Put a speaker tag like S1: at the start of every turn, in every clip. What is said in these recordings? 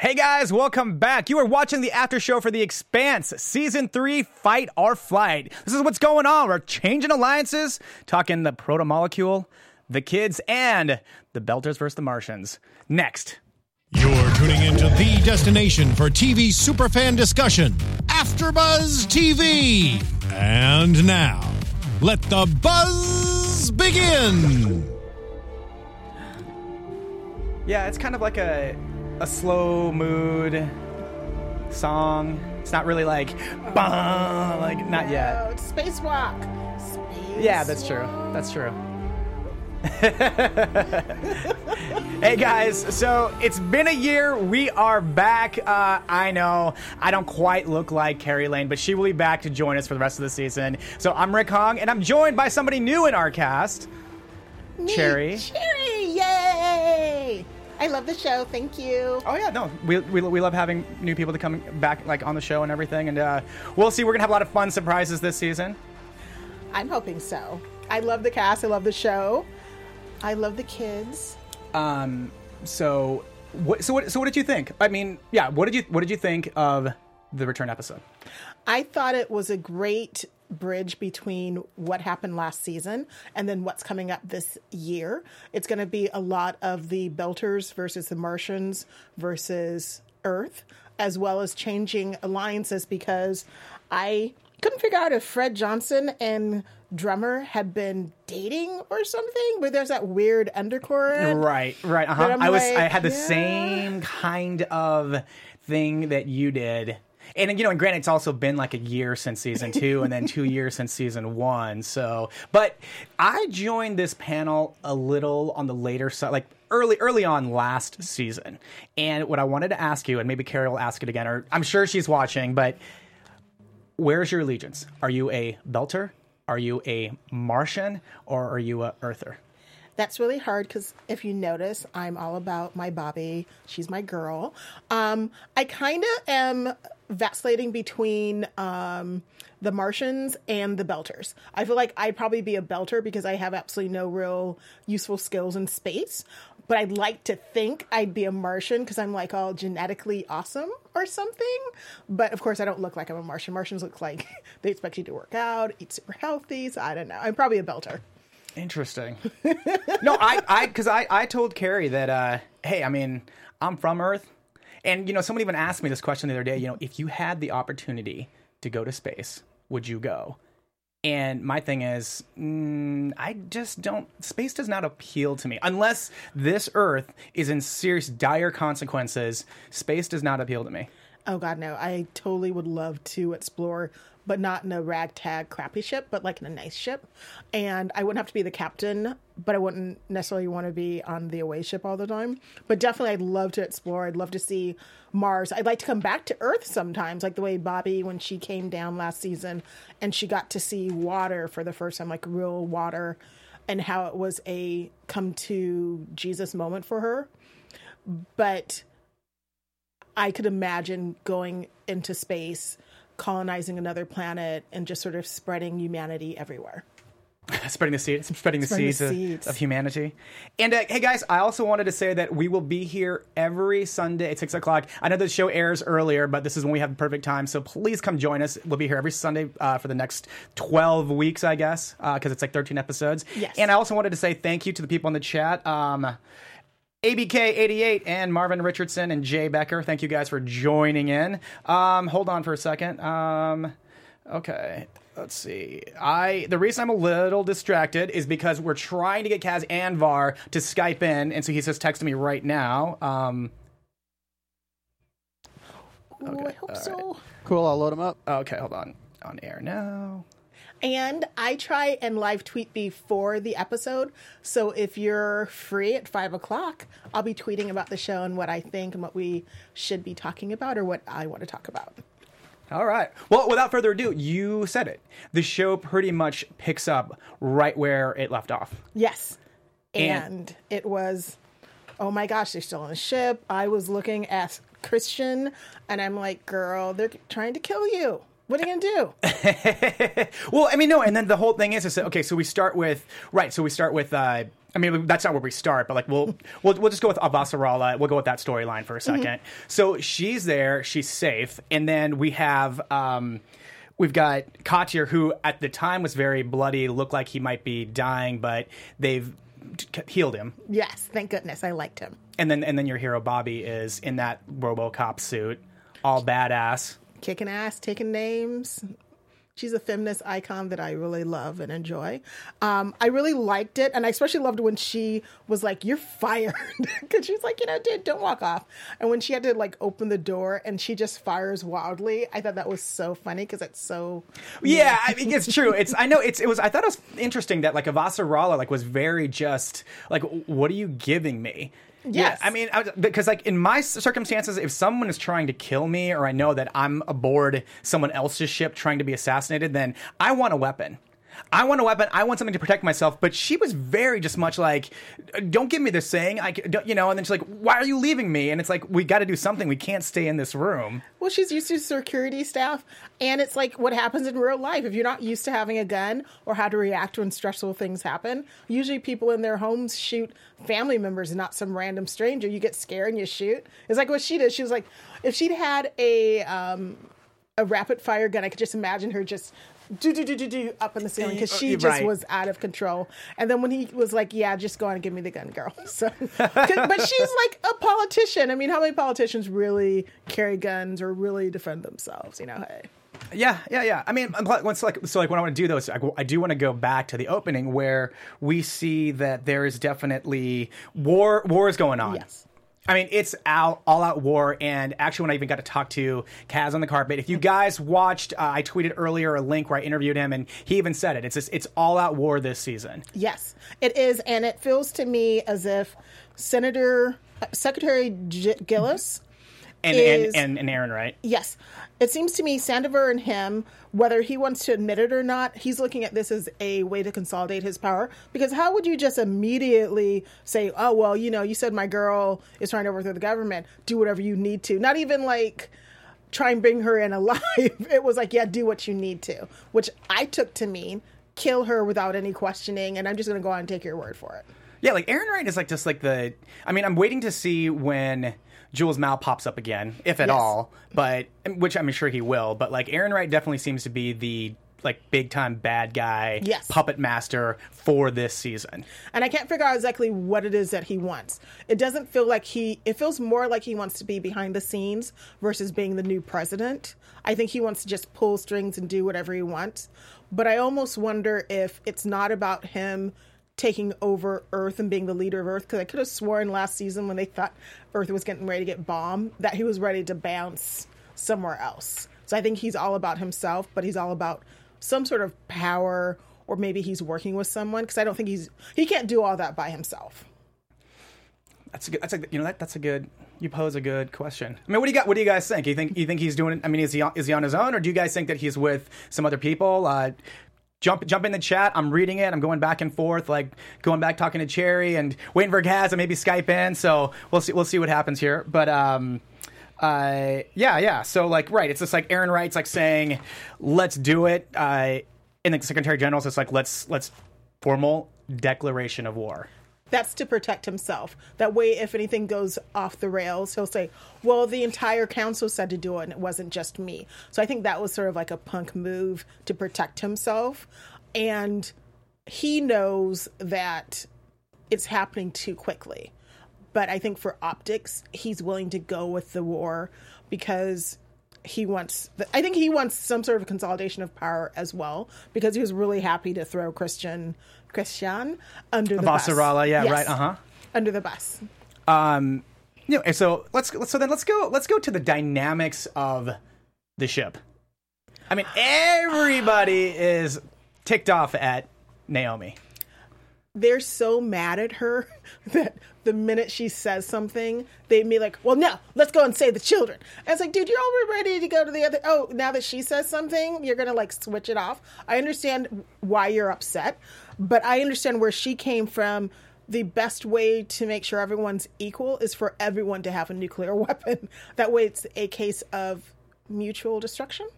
S1: Hey guys, welcome back. You are watching the after show for The Expanse, Season 3 Fight or Flight. This is what's going on. We're changing alliances, talking the proto molecule, the kids, and the Belters versus the Martians. Next.
S2: You're tuning into the destination for TV superfan discussion, AfterBuzz TV. And now, let the buzz begin.
S1: Yeah, it's kind of like a a slow mood song. It's not really like bah, like not yet.
S3: Oh, it's spacewalk. Space
S1: Yeah, that's true. That's true. hey guys, so it's been a year. We are back. Uh, I know I don't quite look like Carrie Lane, but she will be back to join us for the rest of the season. So I'm Rick Hong, and I'm joined by somebody new in our cast.
S3: Me,
S1: Cherry.
S3: Cherry, yay! I love the show. Thank you.
S1: Oh yeah, no, we, we, we love having new people to come back like on the show and everything, and uh, we'll see. We're gonna have a lot of fun surprises this season.
S3: I'm hoping so. I love the cast. I love the show. I love the kids.
S1: Um, so what? So what? So what did you think? I mean, yeah. What did you What did you think of the return episode?
S3: I thought it was a great bridge between what happened last season and then what's coming up this year. It's going to be a lot of the Belters versus the Martians versus Earth, as well as changing alliances because I couldn't figure out if Fred Johnson and Drummer had been dating or something, but there's that weird undercurrent.
S1: Right, right. Uh-huh. I was.
S3: like,
S1: I had the
S3: yeah.
S1: same kind of thing that you did. And you know, and granted, it's also been like a year since season two, and then two years since season one. So, but I joined this panel a little on the later side, like early, early on last season. And what I wanted to ask you, and maybe Carrie will ask it again, or I'm sure she's watching, but where's your allegiance? Are you a Belter? Are you a Martian? Or are you a Earther?
S3: That's really hard because if you notice, I'm all about my Bobby. She's my girl. Um, I kind of am vacillating between um, the Martians and the Belters. I feel like I'd probably be a Belter because I have absolutely no real useful skills in space. But I'd like to think I'd be a Martian because I'm like all genetically awesome or something. But of course, I don't look like I'm a Martian. Martians look like they expect you to work out, eat super healthy. So I don't know. I'm probably a Belter.
S1: Interesting. no, I, I, because I, I told Carrie that, uh, hey, I mean, I'm from Earth, and you know, someone even asked me this question the other day. You know, if you had the opportunity to go to space, would you go? And my thing is, mm, I just don't. Space does not appeal to me unless this Earth is in serious, dire consequences. Space does not appeal to me.
S3: Oh god, no! I totally would love to explore, but not in a ragtag crappy ship, but like in a nice ship. And I wouldn't have to be the captain, but I wouldn't necessarily want to be on the away ship all the time. But definitely, I'd love to explore. I'd love to see Mars. I'd like to come back to Earth sometimes, like the way Bobby when she came down last season, and she got to see water for the first time, like real water, and how it was a come to Jesus moment for her. But I could imagine going into space, colonizing another planet, and just sort of spreading humanity everywhere.
S1: spreading the seeds, spreading the
S3: Spreading the
S1: seeds, of- Of, humanity. And uh, hey, guys, I also wanted to say that we will be here every Sunday at six o'clock. I know the show airs earlier, but this is when we have the perfect time. So please come join us. We'll be here every Sunday uh, for the next twelve weeks, I guess, because it's like thirteen episodes.
S3: Yes.
S1: And I also wanted to say thank you to the people in the chat. Um, ABK88 and Marvin Richardson and Jay Becker. Thank you guys for joining in. Um, hold on for a second. Um, okay, let's see. I the reason I'm a little distracted is because we're trying to get Cas Anvar to Skype in, and so he's just texting me right now. Um,
S3: Ooh, I hope so.
S4: Cool, I'll load them up.
S1: okay, hold on. On air now.
S3: And I try and live tweet before the episode. So if you're free at five o'clock, I'll be tweeting about the show and what I think and what we should be talking about or what I want to talk about.
S1: All right. Well, without further ado, you said it. The show pretty much picks up right where it left off.
S3: Yes.
S1: And-
S3: And, it was, oh my gosh, they're still on the ship. I was looking at Chrisjen and I'm like, girl, they're trying to kill you. What are you going to do?
S1: Well, I mean, no, and then the whole thing is, is that, okay, so we start with right. So we start with uh, I mean, that's not where we start, but like we'll we'll, we'll just go with Avasarala. We'll go with that storyline for a 2nd So she's there, she's safe, and then we have um, we've got Cotyar, who at the time was very bloody, looked like he might be dying, but they've healed him.
S3: Yes, thank goodness. I liked him.
S1: And then and then your hero Bobby is in that RoboCop suit, all badass.
S3: Kicking ass, taking names. She's a feminist icon that I really love and enjoy. Um, I really liked it, and I especially loved when she was like, "You're fired," because she's like, "You know, dude, don't walk off." And when she had to like open the door and she just fires wildly, I thought that was so funny because it's so
S1: Yeah, I mean it's true. It's I know it's it was I thought it was interesting that like Avasarala like was very just like what are you giving me?
S3: Yes.
S1: Yeah, I mean, I was, because like in my circumstances, if someone is trying to kill me, or I know that I'm aboard someone else's ship trying to be assassinated, then I want a weapon. I want a weapon. I want something to protect myself. But she was very just much like, "Don't give me this thing. I, you know, and then she's like, "Why are you leaving me?" And it's like, we got to do something. We can't stay in this room.
S3: Well, she's used to security staff, and it's like what happens in real life. If you're not used to having a gun or how to react when stressful things happen, usually people in their homes shoot family members, not some random stranger. You get scared and you shoot. It's like what she did. She was like, if she'd had a um, a rapid fire gun, I could just imagine her just do do do do do up in the ceiling eh, because she
S1: uh,
S3: just
S1: right.
S3: was out of control. And then when he was like, "Yeah, just go on and give me the gun, girl," so but she's like a politician. I mean, how many politicians really carry guns or really defend themselves? You know, hey.
S1: Yeah, yeah, yeah. I mean, once like so, like what I want to do though is I, I do want to go back to the opening where we see that there is definitely war. War is going on.
S3: Yes.
S1: I mean, it's out, all out war. And actually, when I even got to talk to Cas on the carpet, if you guys watched, uh, I tweeted earlier a link where I interviewed him, and he even said it. It's just, it's all out war this season.
S3: Yes, it is, and it feels to me as if Senator uh, Secretary G- Gillis.
S1: And,
S3: Is-
S1: and, and and Aaron, right?
S3: Yes, it seems to me Sandover and him, whether he wants to admit it or not, he's looking at this as a way to consolidate his power. Because how would you just immediately say, "Oh well, you know, you said my girl is trying to overthrow the government. Do whatever you need to." Not even like try and bring her in alive. It was like, "Yeah, do what you need to," which I took to mean kill her without any questioning, and I'm just going to go on and take your word for it.
S1: Yeah, like Errinwright is like just like the. I mean, I'm waiting to see when Jules Mao pops up again, if at
S3: Yes.
S1: all. But which I'm sure he will. But like Errinwright definitely seems to be the like big time bad guy,
S3: Yes.
S1: puppet master for this season.
S3: and I can't figure out exactly what it is that he wants. It doesn't feel like he. It feels more like he wants to be behind the scenes versus being the new president. I think he wants to just pull strings and do whatever he wants. But I almost wonder if it's not about him taking over Earth and being the leader of Earth. Because I could have sworn last season when they thought Earth was getting ready to get bombed that he was ready to bounce somewhere else. So I think he's all about himself, but he's all about some sort of power or maybe he's working with someone because I don't think he's he can't do all that by himself.
S1: That's a good. That's a you know that that's a good. You pose a good question. I mean, what do you got? What do you guys think? You think you think he's doing? I mean, is he on, is he on his own, or do you guys think that he's with some other people? Uh, jump jump in the chat. I'm reading it. I'm going back and forth, like going back talking to Cherry and waiting for Cas and maybe Skype in. So we'll see we'll see what happens here. But um, uh, yeah, yeah. So like, right? It's just like Errinwright's like saying, "Let's do it." Uh, and the Secretary General's just like, "Let's let's formal declaration of war."
S3: That's to protect himself. That way, if anything goes off the rails, he'll say, "Well, the entire council said to do it, and it wasn't just me." So I think that was sort of like a punk move to protect himself, and he knows that it's happening too quickly. But I think for optics, he's willing to go with the war because he wants. The, I think he wants some sort of consolidation of power as well because he was really happy to throw Chrisjen Chrisjen under the bus.
S1: Vasarala, yeah,
S3: Yes,
S1: right, uh-huh.
S3: under the bus.
S1: Um, you know, so let's so then let's go let's go to the dynamics of the ship. I mean, everybody is ticked off at Naomi.
S3: They're so mad at her that the minute she says something, they'd be like, "Well, no, let's go and save the children." And it's like, dude, you're already ready to go to the other. Oh, now that she says something, you're gonna like switch it off. I understand why you're upset, but I understand where she came from. The best way to make sure everyone's equal is for everyone to have a nuclear weapon. That way, it's a case of mutual destruction.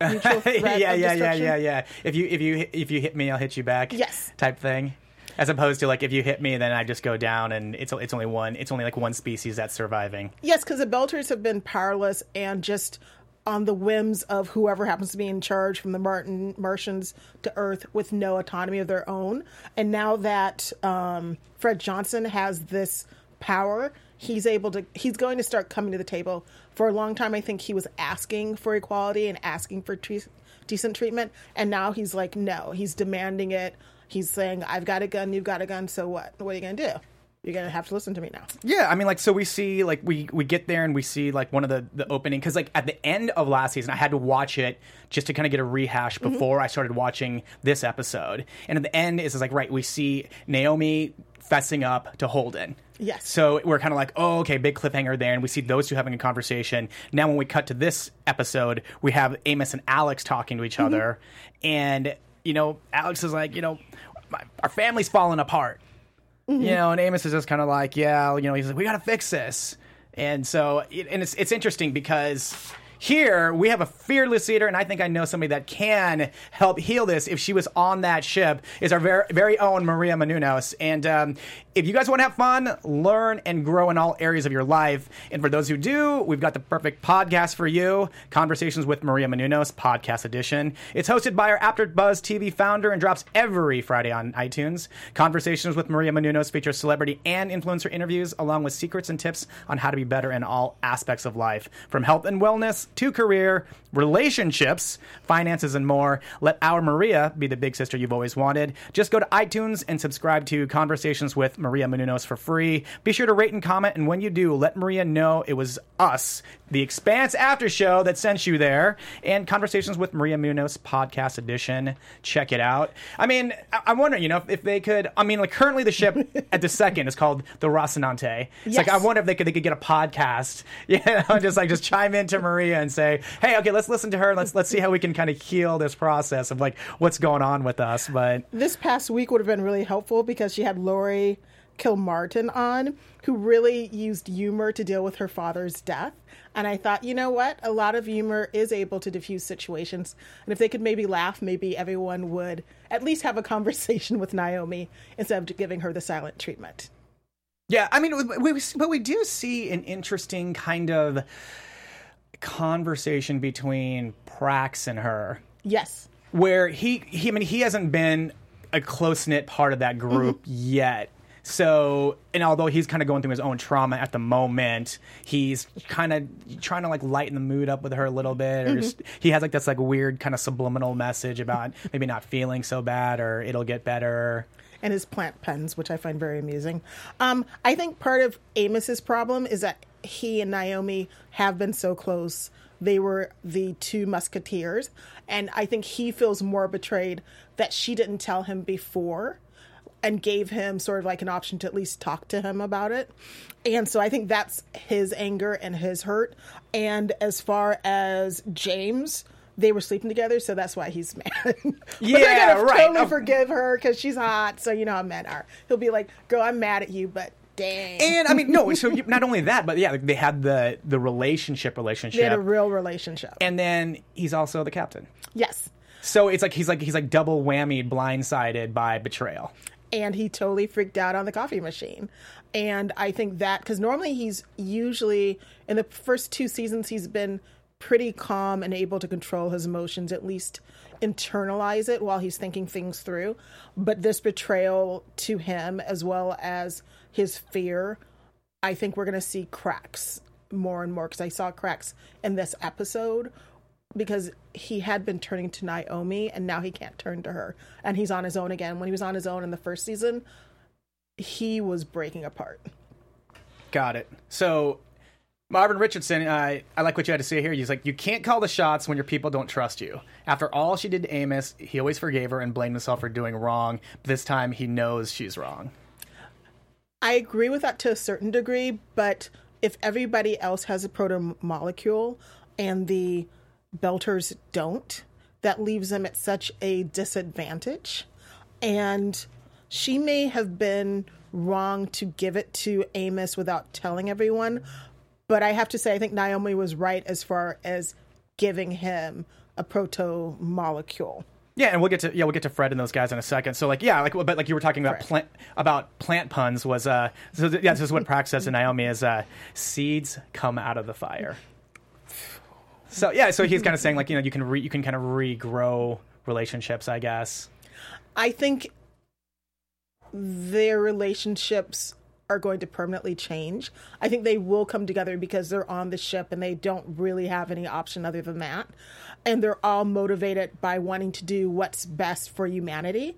S3: Mutual
S1: yeah, yeah, yeah, yeah, yeah. If you if you if you hit me, I'll hit you back.
S3: Yes.
S1: type thing. As opposed to like if you hit me, then I just go down, and it's it's only one. It's only like one species that's surviving.
S3: Yes, because the Belters have been powerless and just on the whims of whoever happens to be in charge from the Martin Martians to Earth with no autonomy of their own. And now that um, Fred Johnson has this power, he's able to he's going to start coming to the table. For a long time, I think he was asking for equality and asking for tre- decent treatment, and now he's like, no, he's demanding it. He's saying, "I've got a gun, you've got a gun, so what? What are you going to do?" You're gonna have to listen to me now.
S1: Yeah, I mean, like, so we see, like, we we get there and we see like one of the the opening because, like, at the end of last season, I had to watch it just to kind of get a rehash
S3: Mm-hmm.
S1: before I started watching this episode. And at the end is like, right, we see Naomi fessing up to Holden.
S3: Yes.
S1: So we're kind of like, oh, okay, big cliffhanger there, and we see those two having a conversation. Now, when we cut to this episode, we have Amos and Alex talking to each
S3: Mm-hmm.
S1: other, and you know, Alex is like, you know, my, our family's falling apart.
S3: Mm-hmm.
S1: You know, and Amos is just kind of like, yeah, you know, he's like, we got to fix this. And so, and it's it's interesting because here we have a fearless leader, and I think I know somebody that can help heal this. If she was on that ship, is our very very own Maria Menounos. And um, if you guys want to have fun, learn, and grow in all areas of your life, and for those who do, we've got the perfect podcast for you: Conversations with Maria Menounos, podcast edition. It's hosted by our AfterBuzz TV founder and drops every Friday on iTunes. Conversations with Maria Menounos features celebrity and influencer interviews, along with secrets and tips on how to be better in all aspects of life, from health and wellness to career, relationships, finances, and more. Let our Maria be the big sister you've always wanted. Just go to iTunes and subscribe to Conversations with Maria Menounos for free. Be sure to rate and comment, and when you do, let Maria know it was us, the Expanse After Show, that sent you there. And Conversations with Maria Menounos podcast edition. Check it out. I mean, I- I'm wondering, you know, if, if they could. I mean, like currently the ship at the second is called the Rocinante. It's like I wonder if they could they could get a podcast, you know, just like just chime into Maria and say, hey, okay, let's listen to her. Let's let's see how we can kind of heal this process of like what's going on with us. But
S3: this past week would have been really helpful because she had Laurie Kilmartin on, who really used humor to deal with her father's death. And I thought, you know what? A lot of humor is able to diffuse situations. And if they could maybe laugh, maybe everyone would at least have a conversation with Naomi instead of giving her the silent treatment.
S1: Yeah, I mean, we, we, but we do see an interesting kind of conversation between Prax and her,
S3: Yes.
S1: where he, he I mean, he hasn't been a close knit part of that group yet. So, and although he's kind of going through his own trauma at the moment, he's kind of trying to like lighten the mood up with her a little bit, or just, he has like this like weird kind of subliminal message about maybe not feeling so bad or it'll get better.
S3: and his plant pens, which I find very amusing. Um, I think part of Amos's problem is that he and Naomi have been so close. They were the two musketeers, and I think he feels more betrayed that she didn't tell him before and gave him sort of like an option to at least talk to him about it. And so I think that's his anger and his hurt. And as far as James, they were sleeping together, so that's why he's mad.
S1: Yeah, right.
S3: Totally
S1: Of-
S3: forgive her because she's hot, so you know how men are. He'll be like, "Girl, I'm mad at you, but dang."
S1: And I mean, no. So you, not only that, but yeah, like, they had the the relationship relationship,
S3: they had a real relationship.
S1: and then he's also the captain.
S3: yes.
S1: So it's like he's like he's like double whammied, blindsided by betrayal.
S3: and he totally freaked out on the coffee machine. And I think that because normally he's usually in the first two seasons he's been pretty calm and able to control his emotions, at least internalize it while he's thinking things through. But this betrayal to him, as well as his fear, I think we're going to see cracks more and more because I saw cracks in this episode because he had been turning to Naomi and now he can't turn to her and he's on his own again. When he was on his own in the first season, he was breaking apart.
S1: Got it. So Marvin Richardson, uh, I like what you had to say here. He's like, you can't call the shots when your people don't trust you. After all she did to Amos, he always forgave her and blamed himself for doing wrong. But this time, he knows she's wrong.
S3: I agree with that to a certain degree, but if everybody else has a proto molecule and the Belters don't, that leaves them at such a disadvantage. And she may have been wrong to give it to Amos without telling everyone, but I have to say, I think Naomi was right as far as giving him a proto molecule.
S1: Yeah, and we'll get to yeah we'll get to Fred and those guys in a second. So like yeah like but like you were talking about
S3: Correct.
S1: plant about plant puns was uh so th- yeah this is what Prax says to Naomi is uh seeds come out of the fire. So yeah, so he's kind of saying like you know you can re, you can kind of regrow relationships I guess.
S3: I think their relationships are going to permanently change. I think they will come together because they're on the ship and they don't really have any option other than that. And they're all motivated by wanting to do what's best for humanity.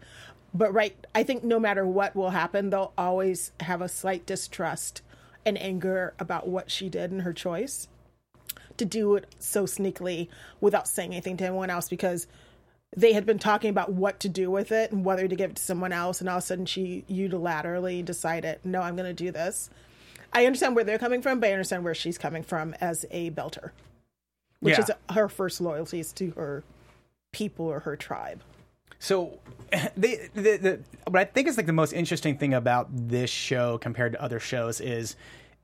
S3: But right, I think no matter what will happen, they'll always have a slight distrust and anger about what she did and her choice to do it so sneakily without saying anything to anyone else because they had been talking about what to do with it and whether to give it to someone else and all of a sudden she unilaterally decided no i'm going to do this i understand where they're coming from but i understand where she's coming from as a belter which
S1: Yeah.
S3: is her first loyalties to her people or her tribe
S1: So, the, the, the what I think is like the most interesting thing about this show compared to other shows is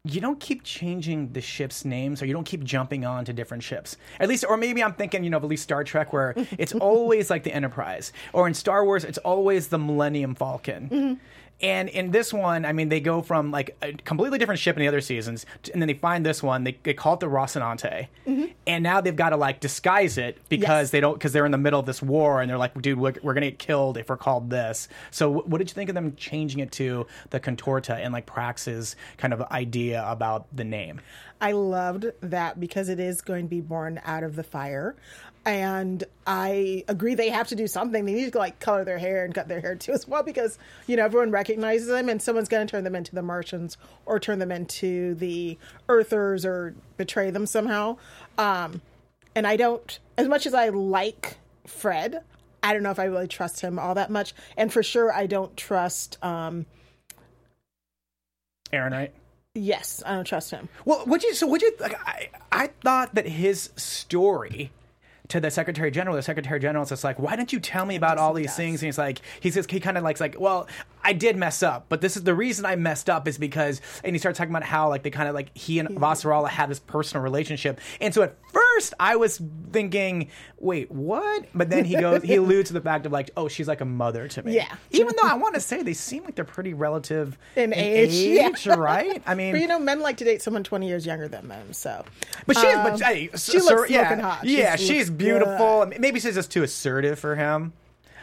S1: you don't keep changing the ships' names or you don't keep jumping on to different ships. At least, or maybe I'm thinking, you know, of at least Star Trek where it's always like the Enterprise, or in Star Wars, it's always the Millennium Falcon. Mm-hmm. And in this one, I mean, they go from like a completely different ship in the other seasons, to, and then they find this one. They, they call it the Rocinante, mm-hmm. and now they've got to like disguise it because
S3: Yes.
S1: they don't because they're in the middle of this war, and they're like, dude, we're, we're gonna get killed if we're called this. So, wh- what did you think of them changing it to the Contorta and like Prax's kind of idea about the name?
S3: I loved that because it is going to be born out of the fire. And I agree they have to do something. They need to like color their hair and cut their hair too as well because, you know, everyone recognizes them and someone's going to turn them into the Martians or turn them into the Earthers or betray them somehow. Um, and I don't, as much as I like Fred, I don't know if I really trust him all that much. And for sure, I don't trust, um,
S1: Aaron, right?
S3: yes, I don't trust him.
S1: Well, would you? So would you? Like, I I thought that his story to the Secretary General, the Secretary General is just like, why didn't you tell me about all these
S3: does.
S1: things? And he's like, he says he kind of likes like, well, I did mess up, but this is the reason I messed up is because, and he starts talking about how like they kind of like he and Vassarala had this personal relationship, and so at first I was thinking, wait, what? But then he goes, he alludes to the fact of like, oh, she's like a mother to me.
S3: Yeah.
S1: Even though I want to say they seem like they're pretty relative
S3: In age, yeah.
S1: right? I mean,
S3: But you know, men like to date someone 20 years younger than them, so.
S1: But she's,
S3: Um,
S1: but hey,
S3: she looks
S1: yeah,
S3: hot.
S1: Yeah,
S3: She
S1: she's
S3: looks
S1: beautiful. Maybe she's just too assertive for him.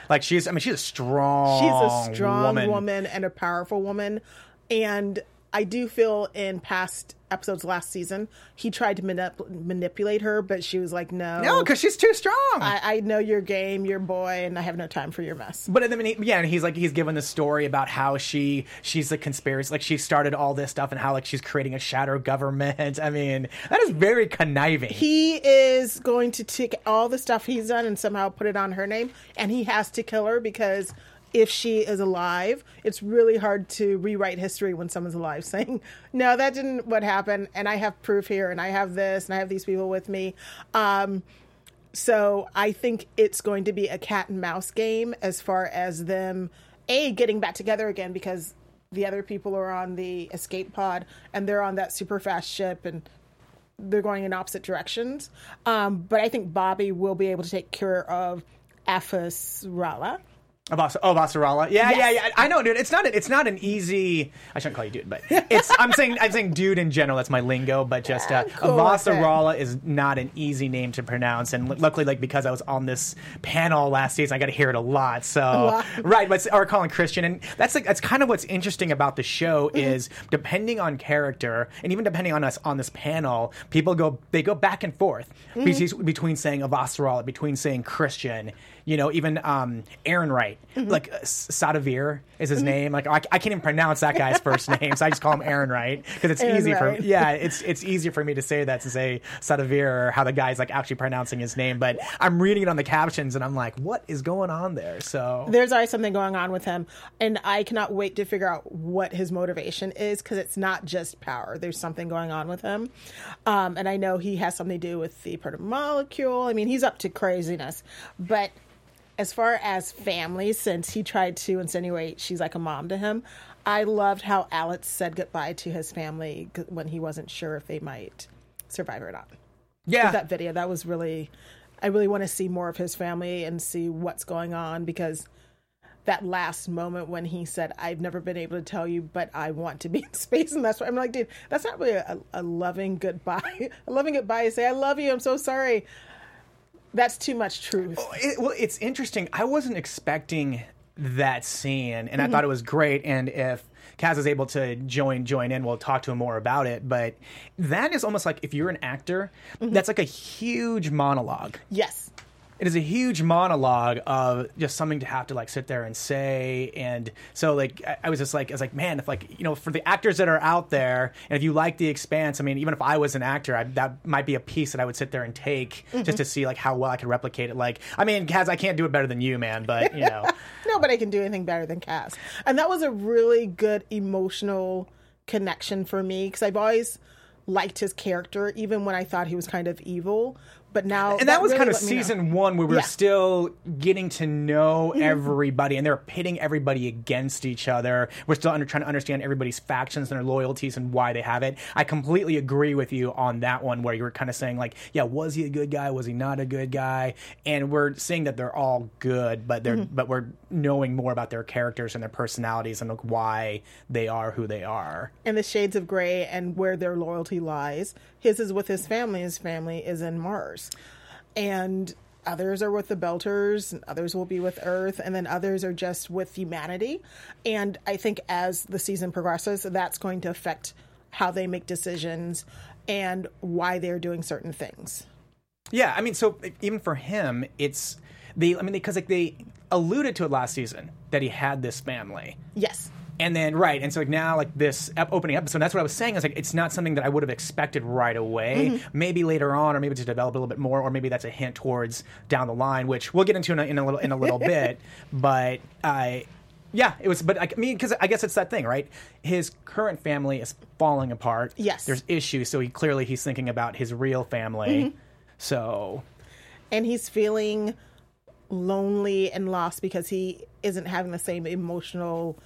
S1: Like she's, I mean, she's a strong,
S3: She's a strong woman. and a powerful woman. And I do feel in past episodes last season, he tried to manip- manipulate her, but she was like, no.
S1: No, because she's too strong.
S3: I, I know your game, your boy, and I have no time for your mess.
S1: but then, he, yeah, and he's like, he's given the story about how she, she's a conspiracy, like she started all this stuff, and how like she's creating a shadow government. I mean, that is very conniving.
S3: He is going to take all the stuff he's done and somehow put it on her name, and he has to kill her because if she is alive, it's really hard to rewrite history when someone's alive, saying, "No, that didn't what happened," and I have proof here, and I have this, and I have these people with me. Um, so I think it's going to be a cat and mouse game as far as them a getting back together again because the other people are on the escape pod and they're on that super fast ship and they're going in opposite directions. Um, but I think Bobby will be able to take care of Aphis Rala.
S1: Avas- oh, Vasarala. Yeah,
S3: Yes.
S1: yeah, yeah. I know, dude. It's not. It's not an easy. I shouldn't call you dude, but it's. I'm saying. I'm saying dude in general. That's my lingo. But just uh,
S3: cool with
S1: Avasarala is not an easy name to pronounce. And luckily, like because I was on this panel last season, I got to hear it a lot. So
S3: lot.
S1: right, but or calling Chrisjen, and that's like that's kind of what's interesting about the show
S3: Mm-hmm.
S1: is depending on character, and even depending on us on this panel, people go they go back and forth
S3: Mm-hmm.
S1: between, between saying Avasarala, between saying Chrisjen. You know, even um, Errinwright,
S3: Mm-hmm.
S1: like uh, Sadavir is his name. Like I, I can't even pronounce that guy's first name, so I just call him Errinwright because it's
S3: Aaron
S1: easy
S3: Wright.
S1: for yeah, it's it's easier for me to say that to say Sadavir or how the guy's like actually pronouncing his name. But I'm reading it on the captions and I'm like, what is going on there? So
S3: There's always something going on with him, and I cannot wait to figure out what his motivation is because it's not just power. There's something going on with him, um, and I know he has something to do with the proto molecule. I mean, he's up to craziness, but as far as family, since he tried to insinuate she's like a mom to him, I loved how Alex said goodbye to his family when he wasn't sure if they might survive or not.
S1: yeah,
S3: That video that was really I really want to see more of his family and see what's going on because that last moment when he said, "I've never been able to tell you, but I want to be in space," and that's what I'm like, dude. That's not really a, a loving goodbye. a loving goodbye is say, "I love you. I'm so sorry." That's too much truth.
S1: It, well, it's interesting. I wasn't expecting that scene, and
S3: Mm-hmm.
S1: I thought it was great. And if Cas is able to join join in, we'll talk to him more about it. But that is almost like if you're an actor,
S3: Mm-hmm.
S1: that's like a huge monologue.
S3: Yes.
S1: It is a huge monologue of just something to have to like sit there and say, and so like I, I was just like I was like man, if like you know for the actors that are out there, and if you like The Expanse, I mean even if I was an actor, I, that might be a piece that I would sit there and take mm-hmm. just to see like how well I could replicate it. Like I mean, Cas, I can't do it better than you, man, but you know.
S3: Nobody can do anything better than Cas. And that was a really good emotional connection for me because I've always liked his character, even when I thought he was kind of evil. But now,
S1: and that, was
S3: really
S1: kind of
S3: me know.
S1: season one where we were
S3: Yeah. Mm-hmm.
S1: still getting to know everybody and they're pitting everybody against each other we're still under, trying to understand everybody's factions and their loyalties and why they have it i completely agree with you on that one where you were kind of saying like yeah was he a good guy was he not a good guy and we're seeing that they're all good but they're
S3: Mm-hmm.
S1: but we're knowing more about their characters and their personalities and like why they are who they are
S3: and the shades of gray and where their loyalty lies. His is with his family. His family is in Mars, and others are with the Belters, and others will be with Earth, and then others are just with humanity. And I think as the season progresses, that's going to affect how they make decisions and why they're doing certain things.
S1: Yeah, I mean, so even for him, it's they. I mean, because like they alluded to it last season that he had this family,
S3: Yes.
S1: And then right, and so like now, like this ep- opening episode, that's what I was saying. Is like it's not something that I would have expected right away. Maybe later on, or maybe to develop a little bit more, or maybe that's a hint towards down the line, which we'll get into in a, in a little in a little bit. But I. yeah, it was, but I mean, because I guess it's that thing, right? His current family is falling apart.
S3: Yes.
S1: there's issues, so he clearly he's thinking about his real family.
S3: Mm-hmm.
S1: So
S3: and he's feeling lonely and lost because he isn't having the same emotional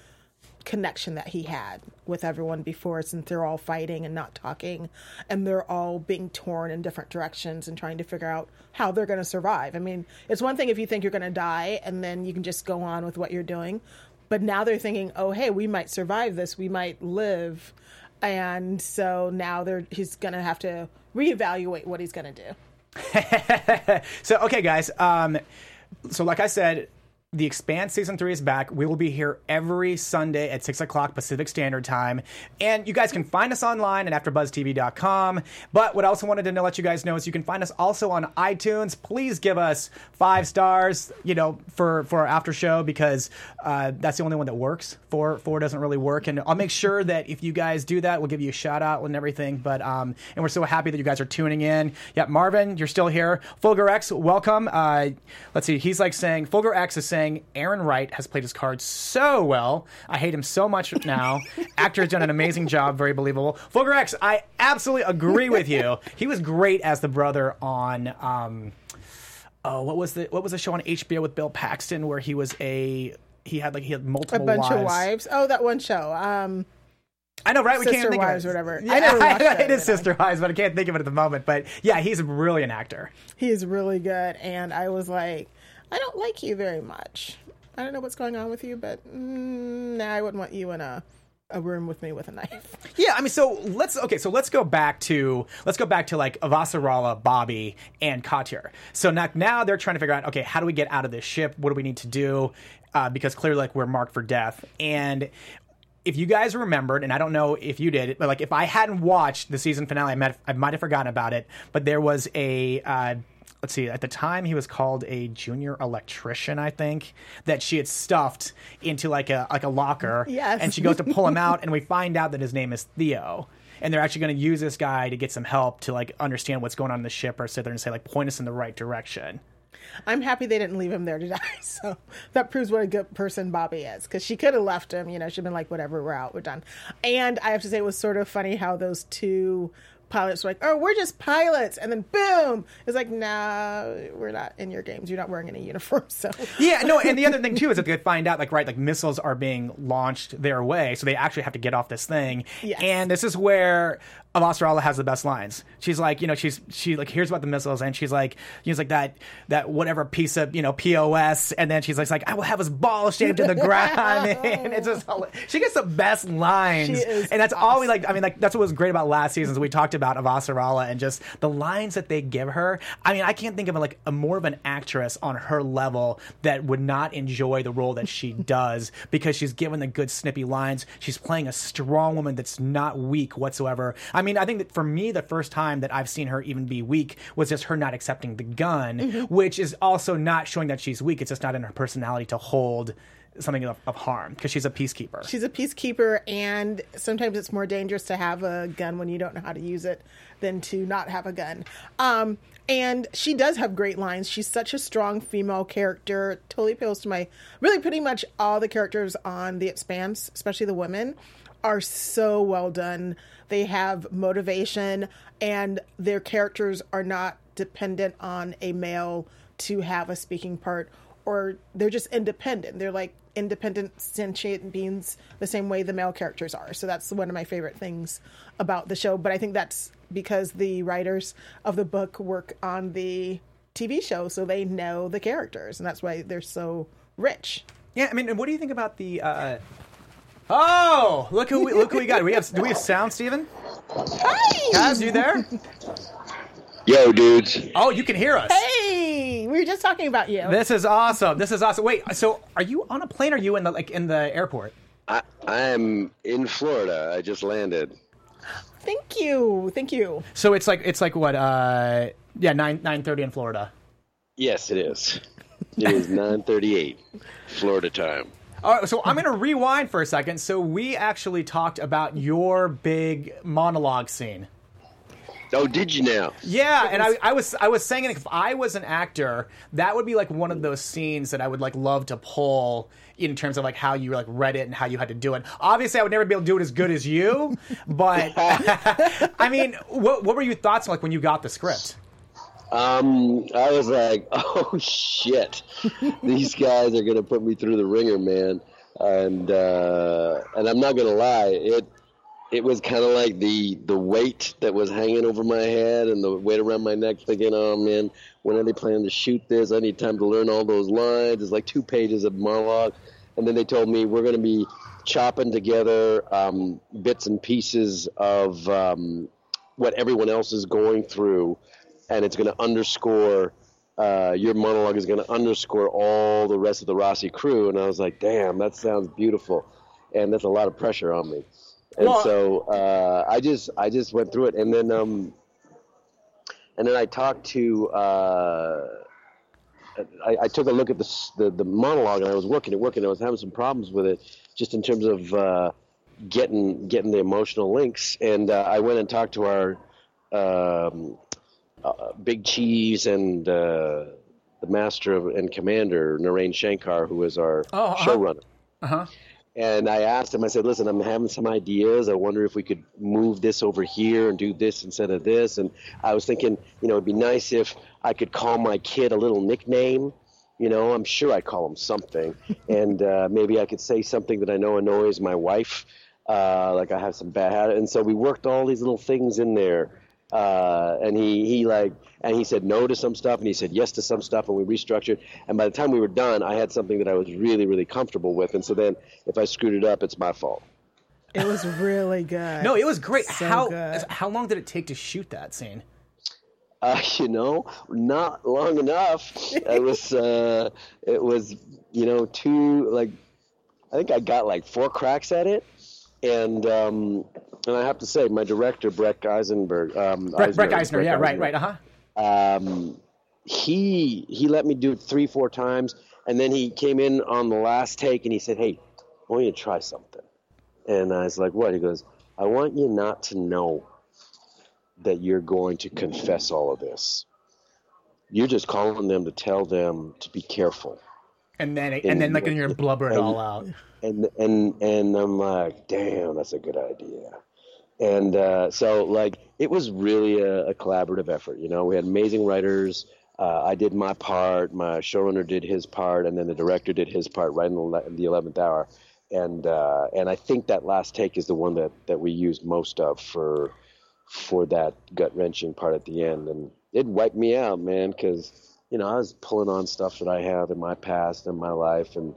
S3: connection that he had with everyone before since they're all fighting and not talking and they're all being torn in different directions and trying to figure out how they're going to survive. I mean, it's one thing if you think you're going to die and then you can just go on with what you're doing, but now they're thinking, "Oh, hey, we might survive this. We might live." And so now they're he's going to have to reevaluate what he's going to do.
S1: so okay, guys. Um, so like I said, the Expanse season three is back. We will be here every Sunday at six o'clock Pacific Standard Time, and you guys can find us online at AfterBuzzTV.com. But what I also wanted to let you guys know is you can find us also on iTunes. Please give us five stars, you know, for for our after show because uh, that's the only one that works. Four four doesn't really work, and I'll make sure that if you guys do that, we'll give you a shout out and everything. But um, and we're so happy that you guys are tuning in. Yeah, Marvin, you're still here. Fulgur X, welcome. Uh, let's see, he's like saying Fulgur X is saying Errinwright has played his cards so well. I hate him so much now. Actor has done an amazing job, very believable. Fulgur X, I absolutely agree with you. He was great as the brother on. Um, oh, what was the what was the show on HBO with Bill Paxton where he was a he had like he had multiple A
S3: bunch
S1: wives.
S3: of wives. Oh, that one show. Um
S1: I know, right? We
S3: Sister
S1: can't think
S3: Wives
S1: of
S3: or
S1: it.
S3: whatever.
S1: Yeah,
S3: I never watched it,
S1: it is Sister Wives, but I can't think of it at the moment. But yeah, he's a brilliant actor.
S3: he is really good and I was like, I don't like you very much. I don't know what's going on with you, but mm, nah, I wouldn't want you in a a room with me with a knife.
S1: Yeah, I mean, so let's okay, so let's go back to let's go back to like Avasarala, Bobby, and Cotyar. So now now they're trying to figure out okay, how do we get out of this ship? What do we need to do? Uh, because clearly, like we're marked for death, and if you guys remembered, and I don't know if you did, but like if I hadn't watched the season finale, I might I might have forgotten about it. But there was a uh, let's see, at the time he was called a junior electrician, I think, that she had stuffed into like a like a locker.
S3: Yes.
S1: And she goes to pull him out, and we find out that his name is Theo. And they're actually going to use this guy to get some help to like understand what's going on in the ship, or sit there and say like point us in the right direction.
S3: I'm happy they didn't leave him there to die. So that proves what a good person Bobby is because she could have left him. You know, she'd been like, whatever, we're out, we're done. And I have to say, it was sort of funny how those two pilots were like, oh, we're just pilots. And then boom, it's like, nah, we're not in your games. You're not wearing any uniform. So
S1: Yeah, no, and the other thing too is that they find out like right, like missiles are being launched their way, so they actually have to get off this thing.
S3: Yes.
S1: And this is where Avasarala has the best lines. She's like, you know, she's she like hears about the missiles and she's like, she's like that that whatever piece of you know pos, and then she's like, like I will have his ball shaved to the ground, and it's just she gets the best lines, and that's all we like. I mean, like that's what was great about last season. Is we talked about Avasarala and just the lines that they give her. I mean, I can't think of like a more of an actress on her level that would not enjoy the role that she does because she's given the good snippy lines. She's playing a strong woman that's not weak whatsoever. I mean, I think that for me, the first time that I've seen her even be weak was just her not accepting the gun, which is also not showing that she's weak. It's just not in her personality to hold something of, of harm because she's a peacekeeper.
S3: She's a peacekeeper, and sometimes it's more dangerous to have a gun when you don't know how to use it than to not have a gun. Um, and she does have great lines. She's such a strong female character. Totally appeals to my. Really, pretty much all the characters on The Expanse, especially the women, are so well done. They have motivation, and their characters are not dependent on a male to have a speaking part or they're just independent. They're like independent sentient beings the same way the male characters are. So that's one of my favorite things about the show. But I think that's because the writers of the book work on the TV show, so they know the characters, and that's why they're so rich.
S1: Yeah, I mean, and what do you think about the? Uh... Oh, look who we, look who we got. We have do we have sound, Steven?
S3: Hi!
S1: Cas, you there?
S4: Yo, dudes.
S1: Oh, you can hear us.
S3: Hey, we were just talking about you.
S1: This is awesome. This is awesome. Wait, so are you on a plane? or Are you in the like in the airport?
S4: I, I am in Florida. I just landed.
S3: Thank you, thank you.
S1: So it's like it's like what? uh Yeah, nine nine thirty in Florida.
S4: Yes, it is. It is 9:38 Florida time.
S1: All right, so I'm going to rewind for a second. So we actually talked about your big monologue scene.
S4: Oh, did you now?
S1: Yeah, and I, I was I was saying if I was an actor, that would be like one of those scenes that I would like love to pull in terms of like how you like read it and how you had to do it. Obviously, I would never be able to do it as good as you, but I mean, what what were your thoughts like when you got the script?
S4: Um, I was like, oh shit, these guys are gonna put me through the ringer, man. And uh, and I'm not gonna lie, it it was kind of like the the weight that was hanging over my head and the weight around my neck, thinking, oh man, when are they planning to shoot this? I need time to learn all those lines. It's like two pages of monologue, and then they told me we're gonna be chopping together um, bits and pieces of um, what everyone else is going through and it's going to underscore uh, your monologue is going to underscore all the rest of the Roci crew. And I was like, damn, that sounds beautiful, and that's a lot of pressure on me. And
S1: Well-
S4: so uh, I just I just went through it, and then um, and then I talked to. Uh, I, I took a look at the, the the monologue, and I was working it, working. it. I was having some problems with it, just in terms of uh, getting getting the emotional links. And uh, I went and talked to our um, uh, Big Cheese and uh, the master of, and commander Naren Shankar, who is our
S1: Oh, uh-huh.
S4: showrunner.
S1: Uh-huh.
S4: And I asked him, I said, listen, I'm having some ideas. I wonder if we could move this over here and do this instead of this. And I was thinking, you know, it'd be nice if I could call my kid a little nickname. You know, I'm sure I call him something. and uh, maybe I could say something that I know annoys my wife. Uh, like I have some bad habit. And so we worked all these little things in there. Uh, and he, he like, and he said no to some stuff and he said yes to some stuff and we restructured. And by the time we were done, I had something that I was really, really comfortable with. And so then if I screwed it up, it's my fault.
S3: It was really good.
S1: No, it was great.
S3: So
S1: how
S3: good.
S1: how long did it take to shoot that scene?
S4: Uh, you know, not long enough. it was, uh, it was, you know, two like, I think I got like four cracks at it, and um, and I have to say, my director Breck Eisenberg, um,
S1: Brett, Brett Eisner,
S4: Breck
S1: yeah, right, right, uh huh.
S4: um, he he let me do it three four times and then he came in on the last take and he said hey i want you to try something. And i was like what? He goes i want you not to know that you're going to confess all of this. You're just calling them to tell them to be careful
S1: And then and then like and you're blubber it all out.
S4: and and and I'm like, damn, that's a good idea. And uh, so like it was really a, a collaborative effort. You know, we had amazing writers. Uh, I did my part. My showrunner did his part, and then the director did his part right in the, in the eleventh hour. And uh, and I think that last take is the one that, that we used most of for for that gut wrenching part at the end, and it wiped me out, man, because you know I was pulling on stuff that I have in my past and my life, and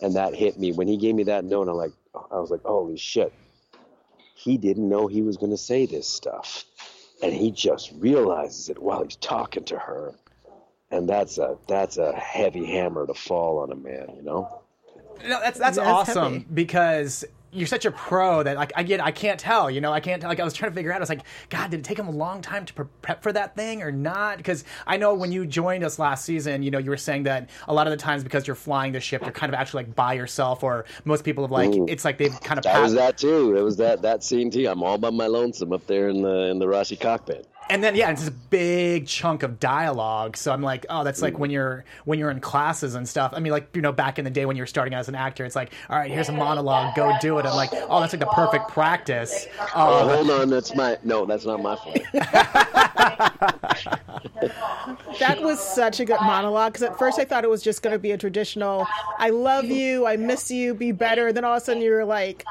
S4: and that hit me when he gave me that note. I'm like, I was like, holy shit, he didn't know he was going to say this stuff, and he just realizes it while he's talking to her, and that's a that's a heavy hammer to fall on a man, you know.
S1: No, that's that's
S3: That's
S1: awesome
S3: heavy.
S1: because you're such a pro that like I get I can't tell you know I can't tell like I was trying to figure out I was like God did it take him a long time to prep for that thing or not because I know when you joined us last season you know you were saying that a lot of the times because you're flying the ship you're kind of actually like by yourself or most people have like
S4: Ooh.
S1: it's like they've kind of
S4: That was that too. It was that that scene too. I'm all by my lonesome up there in the in the Roci cockpit.
S1: And then yeah it's this big chunk of dialogue. So i'm like oh that's like when you're when you're in classes and stuff. I mean like you know back in the day when you're starting as an actor it's like all right here's a monologue go do it. I'm like oh that's like the perfect practice.
S4: Oh,
S1: uh,
S4: hold on, that's my no, that's not my fault.
S3: That was such a good monologue because at first I thought it was just going to be a traditional "I love you, I miss you, be better." Then all of a sudden you're like,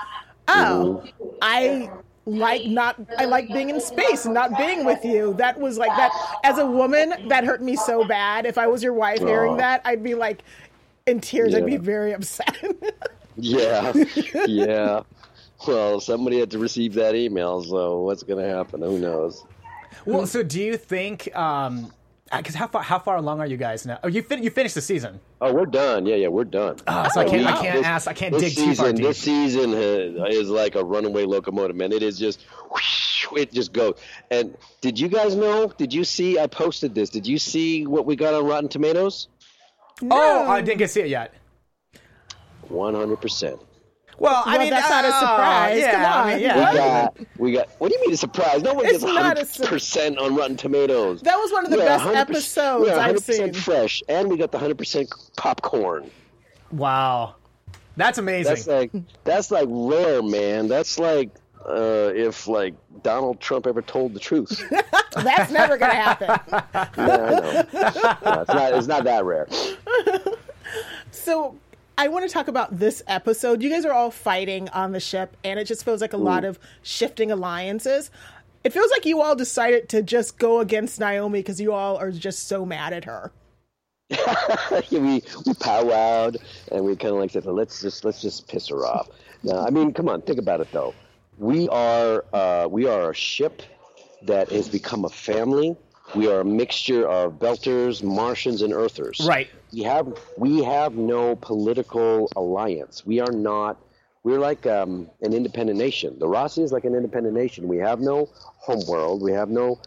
S3: "Oh, I like not I like being in space and not being with you." That was like that as a woman that hurt me so bad. If I was your wife hearing that, I'd be like in tears. I'd be very upset.
S4: Yeah, yeah. Well, somebody had to receive that email, so what's gonna happen? Who knows?
S1: Well, so do you think? um Uh, because how far how far along are you guys now? Oh, you fin- you finished the season.
S4: Oh, we're done. Yeah, yeah, we're done.
S1: Oh, so I uh, can't I
S4: We-
S1: can't
S4: this-
S1: ask I can't
S4: this
S1: dig too far deep.
S4: This season ha- is like a runaway locomotive, man. It is just, whoosh, it just goes. And did you guys know? Did you see? I posted this. Did you see what we got on Rotten Tomatoes?
S1: Oh, I didn't get to see it yet.
S4: One hundred percent.
S1: Well, I
S3: Well,
S1: mean
S3: that's not a
S1: uh,
S3: surprise.
S1: Yeah,
S3: Come
S1: I mean,
S3: on.
S1: yeah.
S4: We got, we got. What do you mean a surprise? No one
S3: It's
S4: gets
S3: not a
S4: hundred percent on Rotten Tomatoes.
S3: That was one of the
S4: We are
S3: best
S4: 100%
S3: episodes
S4: we are
S3: I've
S4: 100%
S3: seen.
S4: fresh, and we got the hundred percent popcorn.
S1: wow, that's amazing.
S4: That's like that's like rare, man. That's like uh, if like Donald Trump ever told the truth.
S3: That's never going to happen.
S4: yeah, I know. No, it's not. It's not that rare.
S3: So I want to talk about this episode. You guys are all fighting on the ship, and it just feels like a lot of shifting alliances. It feels like you all decided to just go against Naomi because you all are just so mad at her.
S4: we we powwowed and we kind of like said, let's just let's just piss her off. Now, I mean, come on, think about it though. We are uh, we are a ship that has become a family. We are a mixture of Belters, Martians, and Earthers.
S1: Right.
S4: We have we have no political alliance. We are not. We're like um, an independent nation. The Roci is like an independent nation. We have no homeworld. We have no.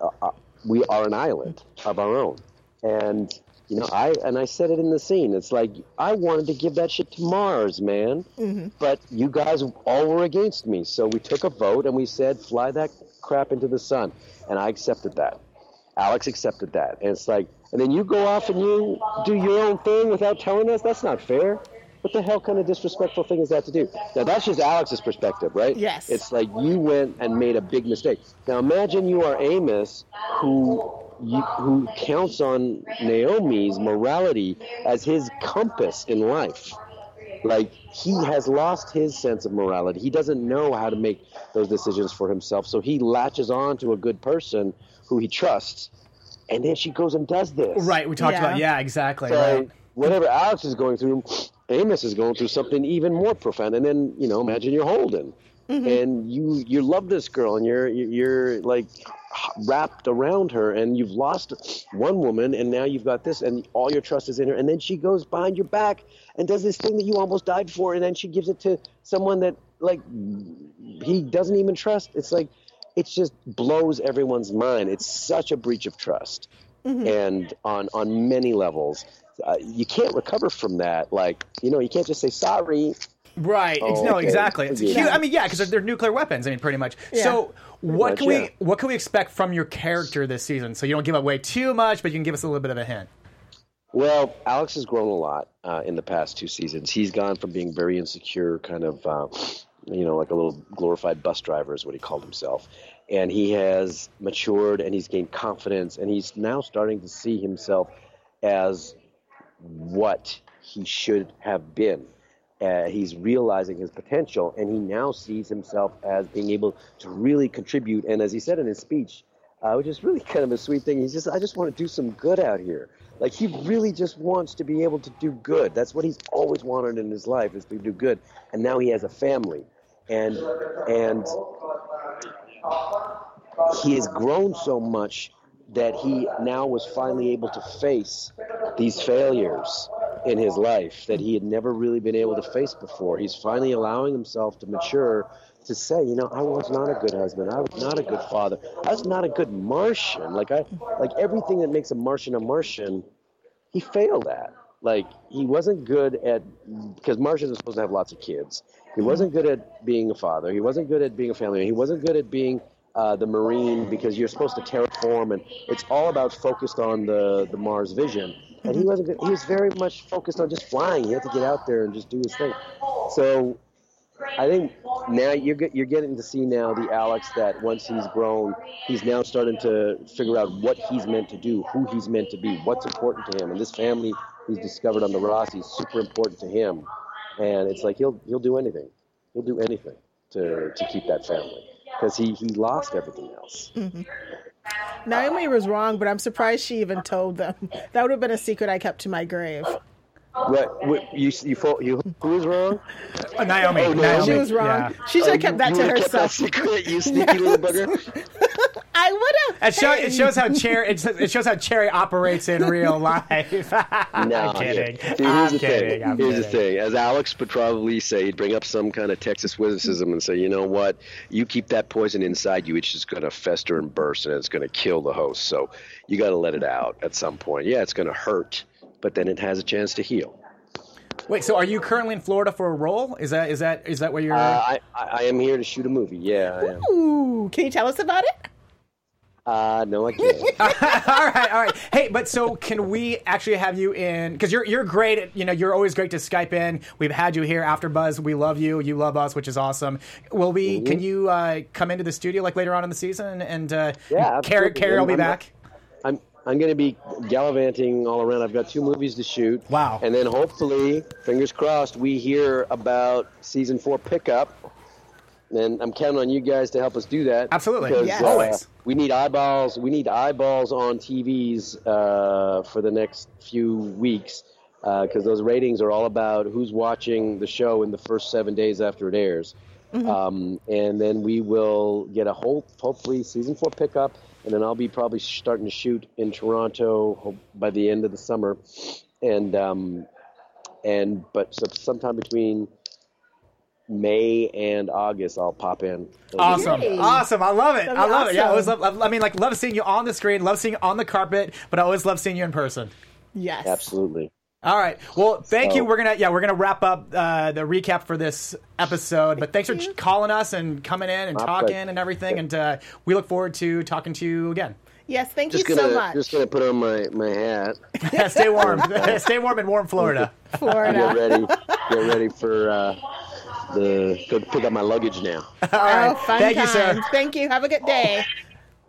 S4: Uh, uh, we are an island of our own, and you know, I and I said it in the scene. It's like I wanted to give that shit to Mars, man, but you guys all were against me. So we took a vote and we said, fly that crap into the sun, and I accepted that. Alex accepted that, and it's like, and then you go off and you do your own thing without telling us. That's not fair. What the hell kind of disrespectful thing is that to do? Now that's just Alex's perspective, right?
S3: Yes.
S4: It's like you went and made a big mistake. Now imagine you are Amos, who you, who counts on Naomi's morality as his compass in life. Like he has lost his sense of morality. He doesn't know how to make those decisions for himself. So he latches on to a good person who he trusts, and then she goes and does this.
S1: right. We talked
S3: Yeah.
S1: about yeah, exactly.
S4: So
S1: right.
S4: whatever Alex is going through, Amos is going through something even more profound. And then you know, imagine you're Holden, mm-hmm. and you you love this girl, and you're you're like wrapped around her, and you've lost one woman, and now you've got this, and all your trust is in her, and then she goes behind your back and does this thing that you almost died for, and then she gives it to someone that like he doesn't even trust. It's like it just blows everyone's mind. It's such a breach of trust, and on on many levels, uh, you can't recover from that. Like you know, you can't just say sorry.
S1: Right.
S4: Oh,
S1: no,
S4: okay.
S1: exactly. It's
S4: Yeah.
S1: cute. I mean, yeah, because they're nuclear weapons. I mean, pretty much. So, what
S4: much,
S1: can we
S4: yeah.
S1: what can we expect from your character this season? So you don't give away too much, but you can give us a little bit of a hint.
S4: Well, Alex has grown a lot uh, in the past two seasons. He's gone from being very insecure, kind of, uh, you know, like a little glorified bus driver is what he called himself. And he has matured and he's gained confidence and he's now starting to see himself as what he should have been. Uh, he's realizing his potential, and he now sees himself as being able to really contribute. And as he said in his speech, uh, which is really kind of a sweet thing, he's just, I just want to do some good out here. Like he really just wants to be able to do good. That's what he's always wanted in his life is to do good. And now he has a family, and and he has grown so much that he now was finally able to face these failures in his life that he had never really been able to face before. He's finally allowing himself to mature to say, you know, I was not a good husband. I was not a good father. I was not a good Martian. Like I like everything that makes a Martian a Martian, he failed at. Like he wasn't good at because Martians are supposed to have lots of kids. He wasn't good at being a father. He wasn't good at being a family. He wasn't good at being uh, the Marine because you're supposed to terraform, and it's all about focused on the the Mars vision. And he wasn't. Good. He was very much focused on just flying. He had to get out there and just do his thing. So I think now you're you're getting to see now the Alex that once he's grown, he's now starting to figure out what he's meant to do, who he's meant to be, what's important to him, and this family he's discovered on the Roci is super important to him. And it's like he'll he'll do anything, he'll do anything to to keep that family because he he lost everything else.
S3: Naomi was wrong, but I'm surprised she even told them. That would have been a secret I kept to my grave.
S4: What, what you you fo- you who was wrong?
S1: Uh, Naomi,
S4: Oh, no.
S1: Naomi.
S3: She was wrong.
S1: Yeah.
S3: She should have kept that
S4: you
S3: to
S4: would've kept that
S3: herself.
S4: secret, you sneaky little bugger.
S3: I would have.
S1: It, show, it shows how Cherry it, it shows how Cherry operates in real life. I'm
S4: No,
S1: kidding.
S4: here- here's
S1: I'm
S4: the
S1: kidding.
S4: thing.
S1: I'm
S4: here's the thing. As Alex would probably say, he'd bring up some kind of Texas witticism and say, "You know what? You keep that poison inside you, it's just going to fester and burst, and it's going to kill the host. So you got to let it out at some point. Yeah, it's going to hurt, but then it has a chance to heal.
S1: Wait, so are you currently in Florida for a role? Is that is that is that where you're?
S4: Uh, I, I I am here to shoot a movie. Yeah, I am.
S3: Ooh, can you tell us about it?
S4: Uh, no, I can't.
S1: all right, all right. Hey, but so can we actually have you in? Because you're you're great. At, you know, you're always great to Skype in. We've had you here after Buzz. We love you. You love us, which is awesome. Will we?
S4: Mm-hmm.
S1: Can you uh, come into the studio like later on in the season? And uh,
S4: Yeah,
S1: Carrie. Carrie will be
S4: I'm-
S1: back.
S4: I'm I'm going to be gallivanting all around. I've got two movies to shoot.
S1: Wow.
S4: And then hopefully, fingers crossed, we hear about season four pickup. And I'm counting on you guys to help us do that.
S1: Absolutely.
S4: Because,
S3: Yes.
S4: uh,
S1: Always.
S4: we need eyeballs. We need eyeballs on TVs uh, for the next few weeks because those ratings are all about who's watching the show in the first seven days after it airs. Um, and then we will get a whole, hopefully, season four pickup, and then I'll be probably starting to shoot in Toronto by the end of the summer, and um, and but so sometime between May and August, I'll pop in.
S1: Awesome,
S3: Yay.
S1: awesome! I love it.
S3: That'd
S1: I
S3: be
S1: love it. Yeah, I always love. I mean, like, love seeing you on the screen, love seeing you on the carpet, but I always love seeing you in person.
S3: Yes.
S4: Absolutely.
S1: All right. Well, thank
S4: So-
S1: you. We're gonna yeah, we're gonna wrap up uh, the recap for this episode. But thanks for
S3: you.
S1: calling us and coming in and
S4: My
S1: talking
S4: pleasure.
S1: and everything. And uh, we look forward to talking to you again.
S3: Yes, thank
S4: Just
S3: you
S4: gonna
S3: so much.
S4: just gonna put on my my hat.
S1: yeah, Stay warm. Stay warm in warm Florida. Florida.
S4: Get
S3: Florida.
S4: ready. Get ready for uh, the go pick up my luggage now.
S1: All right.
S3: Oh, fun
S1: thank you, sir.
S3: Thank you. Have a good day.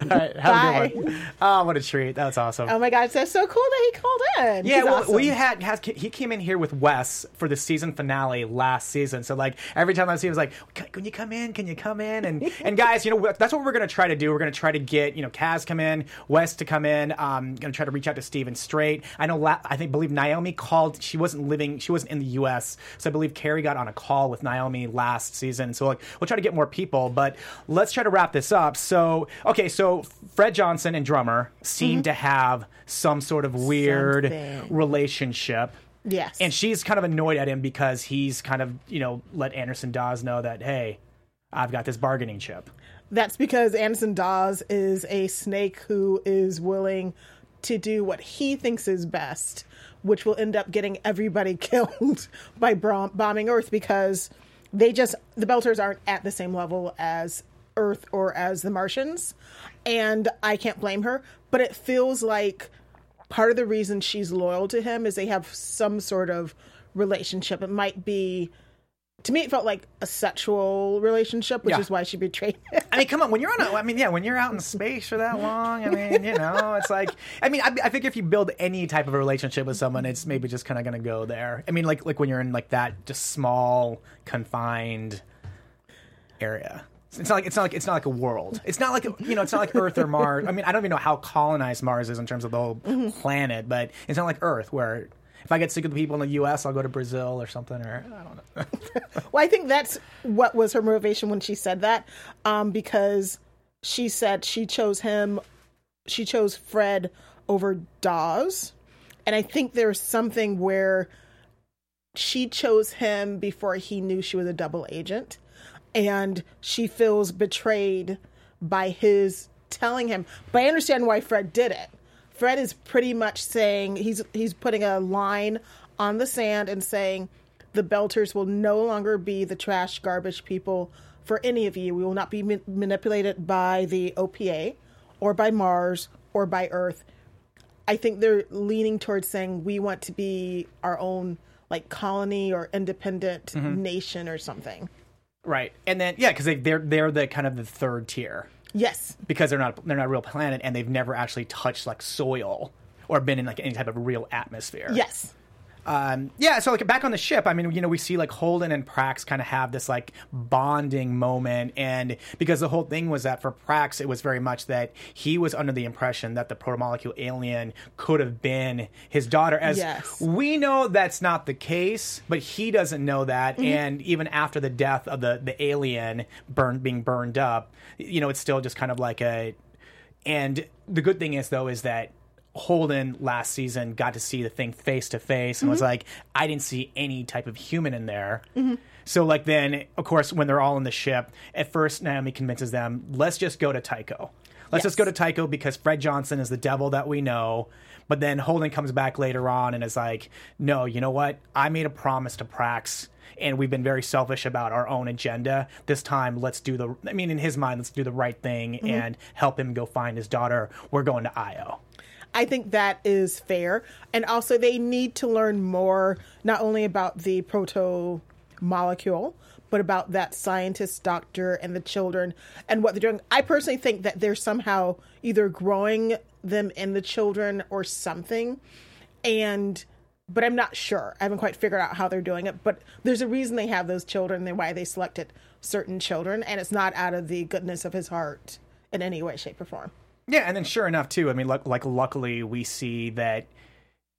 S1: All right. Have a good one. Oh, what a treat. That was awesome.
S3: Oh my God, that's so cool that he called in.
S1: Yeah,
S3: He's
S1: well,
S3: awesome.
S1: we had has, he came in here with Wes for the season finale last season. So like every time I see him, I was like, "Can you come in? Can you come in?" And and guys, you know that's what we're gonna try to do. We're gonna try to get you know Cas come in, Wes to come in. Um, gonna try to reach out to Steven Strait. I know. La- I think believe Naomi called. She wasn't living. She wasn't in the U.S. So I believe Carrie got on a call with Naomi last season. So like we'll try to get more people. But let's try to wrap this up. So okay, so Fred Johnson and drummer seem to mm-hmm. have some sort of weird
S3: Something.
S1: relationship.
S3: Yes.
S1: And she's kind of annoyed at him because he's kind of, you know, let Anderson Dawes know that, hey, I've got this bargaining chip.
S3: That's because Anderson Dawes is a snake who is willing to do what he thinks is best, which will end up getting everybody killed by brom- bombing Earth because they just, the Belters aren't at the same level as Earth or as the Martians. And I can't blame her, but it feels like part of the reason she's loyal to him is they have some sort of relationship. It might be to me, it felt like a sexual relationship, which
S1: Yeah.
S3: is why she betrayed him.
S1: I mean, come on. When you're on a, I mean, yeah, when you're out in space for that long, I mean, you know, it's like, I mean, I, I think if you build any type of a relationship with someone, it's maybe just kind of going to go there. I mean, like, like when you're in like that just small, confined area. It's not like it's not like it's not like a world. It's not like you know. It's not like Earth or Mars. I mean, I don't even know how colonized Mars is in terms of the whole planet, but it's not like Earth where if I get sick of the people in the U.S., I'll go to Brazil or something. Or I don't know.
S3: Well, I think that's what was her motivation when she said that, um, because she said she chose him, she chose Fred over Dawes, and I think there's something where she chose him before he knew she was a double agent, and she feels betrayed by his telling him. But I understand why Fred did it. Fred is pretty much saying he's he's putting a line on the sand and saying the Belters will no longer be the trash garbage people for any of you. We will not be ma- manipulated by the OPA or by Mars or by Earth. I think they're leaning towards saying we want to be our own like colony or independent mm-hmm. nation or something.
S1: Right, and then yeah, because they, they're they're the kind of the third tier.
S3: Yes.
S1: because they're not they're not a real planet and they've never actually touched like soil or been in like any type of real atmosphere.
S3: Yes.
S1: Um, yeah. So like back on the ship, I mean, you know, we see like Holden and Prax kind of have this like bonding moment, and because the whole thing was that for Prax, it was very much that he was under the impression that the protomolecule alien could have been his daughter. As
S3: Yes.
S1: we know, that's not the case, but he doesn't know that, and even after the death of the the alien burned being burned up, you know, it's still just kind of like a and the good thing is though is that Holden last season got to see the thing face to face and was mm-hmm. like, I didn't see any type of human in there. Mm-hmm. So like then, of course, when they're all in the ship, at first Naomi convinces them, let's just go to Tycho. Let's just go to Tycho because Fred Johnson is the devil that we know. But then Holden comes back later on and is like, no, you know what? I made a promise to Prax and we've been very selfish about our own agenda. This time, let's do the, I mean, in his mind, let's do the right thing mm-hmm. and help him go find his daughter. We're going to Io.
S3: I think that is fair. And also, they need to learn more, not only about the proto molecule, but about that scientist, doctor, and the children and what they're doing. I personally think that they're somehow either growing them in the children or something. And, but I'm not sure. I haven't quite figured out how they're doing it. But there's a reason they have those children and why they selected certain children. And it's not out of the goodness of his heart in any way, shape, or form.
S1: Yeah, and then sure enough, too. I mean, like, like luckily we see that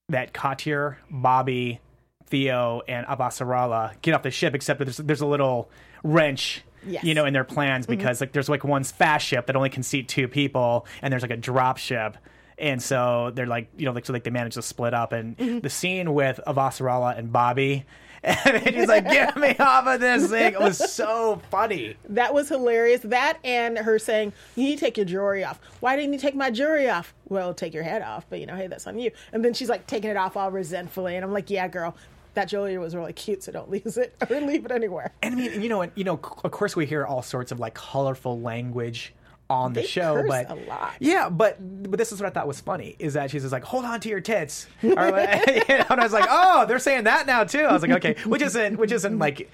S1: that Cotyar, Bobby, Theo, and Avasarala get off the ship. Except that there's there's a little wrench,
S3: Yes.
S1: you know, in their plans mm-hmm. because like there's like one fast ship that only can seat two people, and there's like a drop ship. And so they're like, you know, like so like they manage to split up. And mm-hmm. the scene with Avasarala and Bobby, and he's like, "Get me off of this thing!" It was so funny.
S3: That was hilarious. That and her saying, You need to take your jewelry off. Why didn't you take my jewelry off? Well, take your head off, but you know, hey, that's on you. And then she's like taking it off all resentfully. And I'm like, Yeah, girl, that jewelry was really cute, so don't lose it or leave it anywhere.
S1: And I mean, you know, and, you know, of course, we hear all sorts of like colorful language on the show, but yeah, but but this is what I thought was funny is that she's just like, "Hold on to your tits," or, you know, and I was like, "Oh, they're saying that now too." I was like, "Okay," which isn't which isn't like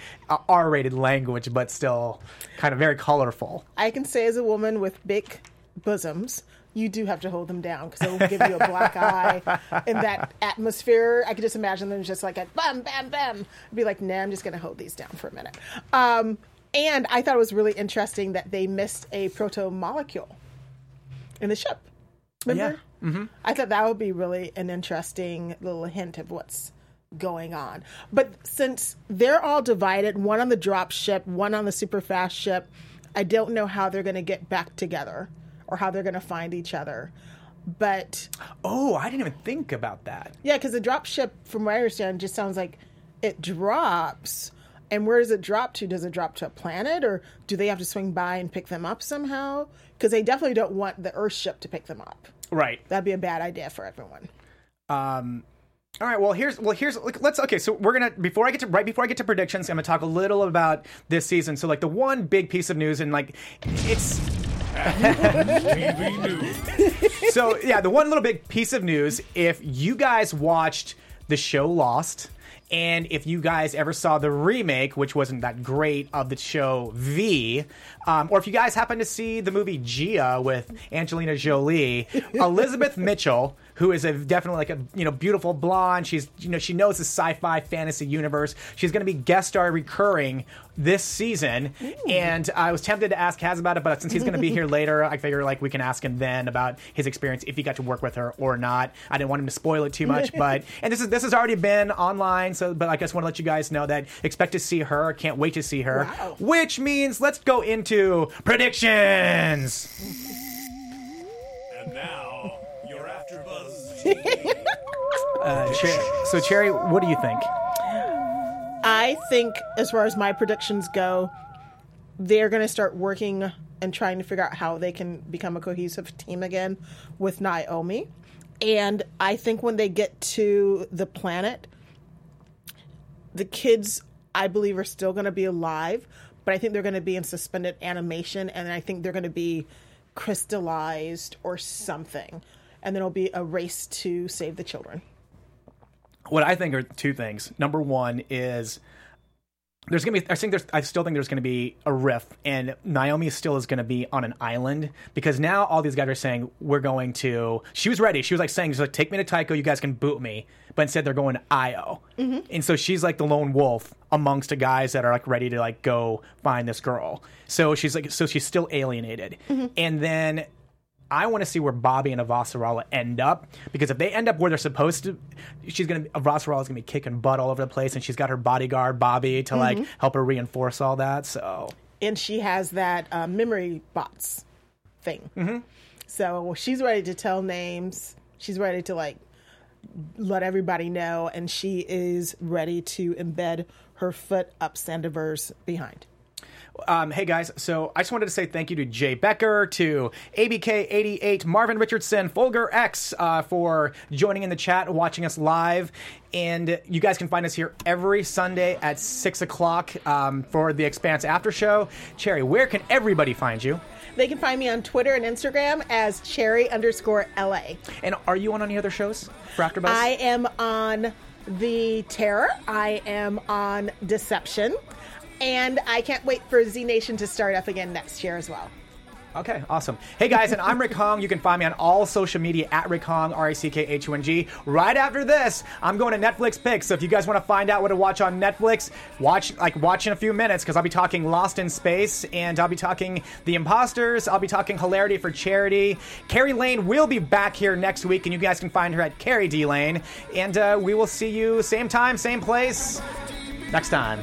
S1: R rated language, but still kind of very colorful.
S3: I can say as a woman with big bosoms, you do have to hold them down because it will give you a black eye in that atmosphere. I could just imagine them just like a bam, bam, bam. Be like, nah, I'm just going to hold these down for a minute. Um, and I thought it was really interesting that they missed a proto molecule in the ship. Remember? Mm-hmm. I thought that would be really an interesting little hint of what's going on. But since they're all divided, one on the drop ship, one on the super fast ship, I don't know how they're going to get back together or how they're going to find each other. But
S1: Oh, I didn't even think about that.
S3: yeah, because the drop ship, from what I understand, just sounds like it drops. And where does it drop to? Does it drop to a planet, or do they have to swing by and pick them up somehow? Because they definitely don't want the Earth ship to pick them up.
S1: Right.
S3: That'd be a bad idea for everyone.
S1: Um, all right. Well, here's well here's like, let's okay. So we're gonna before I get to right before I get to predictions, I'm gonna talk a little about this season. So like the one big piece of news and like it's so yeah, the one little big piece of news. If you guys watched the show Lost And if you guys ever saw the remake, which wasn't that great, of the show V, um, or if you guys happen to see the movie Gia with Angelina Jolie, Elizabeth Mitchell, who is a definitely like a you know beautiful blonde. She's you know she knows the sci-fi fantasy universe. She's going to be guest star recurring this season, hmm. and I was tempted to ask Cas about it, but since he's going to be here later, I figure like we can ask him then about his experience if he got to work with her or not. I didn't want him to spoil it too much, but and this is this has already been online, so but I just want to let you guys know that expect to see her. Can't wait to see her.
S3: Wow.
S1: Which means let's go into predictions. Uh, so Cherry, what do you think?
S3: I think, as far as my predictions go, they're going to start working and trying to figure out how they can become a cohesive team again with Naomi. And I think when they get to the planet, the kids, I believe, are still going to be alive, but I think they're going to be in suspended animation, and I think they're going to be crystallized or something. And then it'll be a race to save the children.
S1: what I think are two things. Number one is there's gonna be. I think there's. I still think there's gonna be a rift, and Naomi still is gonna be on an island because now all these guys are saying we're going to. She was ready. She was like saying, she's like, take me to Tycho. You guys can boot me. But instead, they're going to Io, mm-hmm. and so she's like the lone wolf amongst the guys that are like ready to like go find this girl. So she's like, so she's still alienated, mm-hmm. and then I want to see where Bobby and Avasarala end up because if they end up where they're supposed to, she's gonna Avasarala's gonna be kicking butt all over the place, and she's got her bodyguard Bobby to like help her reinforce all that. So
S3: and she has that uh, memory bots thing. Mm-hmm. So she's ready to tell names. She's ready to like let everybody know, and she is ready to embed her foot up Sandiver's behind.
S1: Um, hey guys, so I just wanted to say thank you to Jay Becker, to ABK88, Marvin Richardson, Folger X uh, for joining in the chat, watching us live. And you guys can find us here every Sunday at 6 o'clock um, for the Expanse After Show. Cherry, where can everybody find you?
S3: They can find me on Twitter and Instagram as cherry underscore LA.
S1: And are you on any other shows for AfterBuzz?
S3: I am on The Terror. I am on Deception. And I can't wait for Z Nation to start up again next year as well.
S1: Okay, awesome. Hey guys, and I'm Rick Hong. You can find me on all social media at Rick Hong, R I C K H U N G. Right after this, I'm going to Netflix picks. So if you guys want to find out what to watch on Netflix, watch like watch in a few minutes because I'll be talking Lost in Space and I'll be talking The Imposters. I'll be talking Hilarity for Charity. Carrie Lane will be back here next week, and you guys can find her at Carrie D Lane. And uh, we will see you same time, same place next time.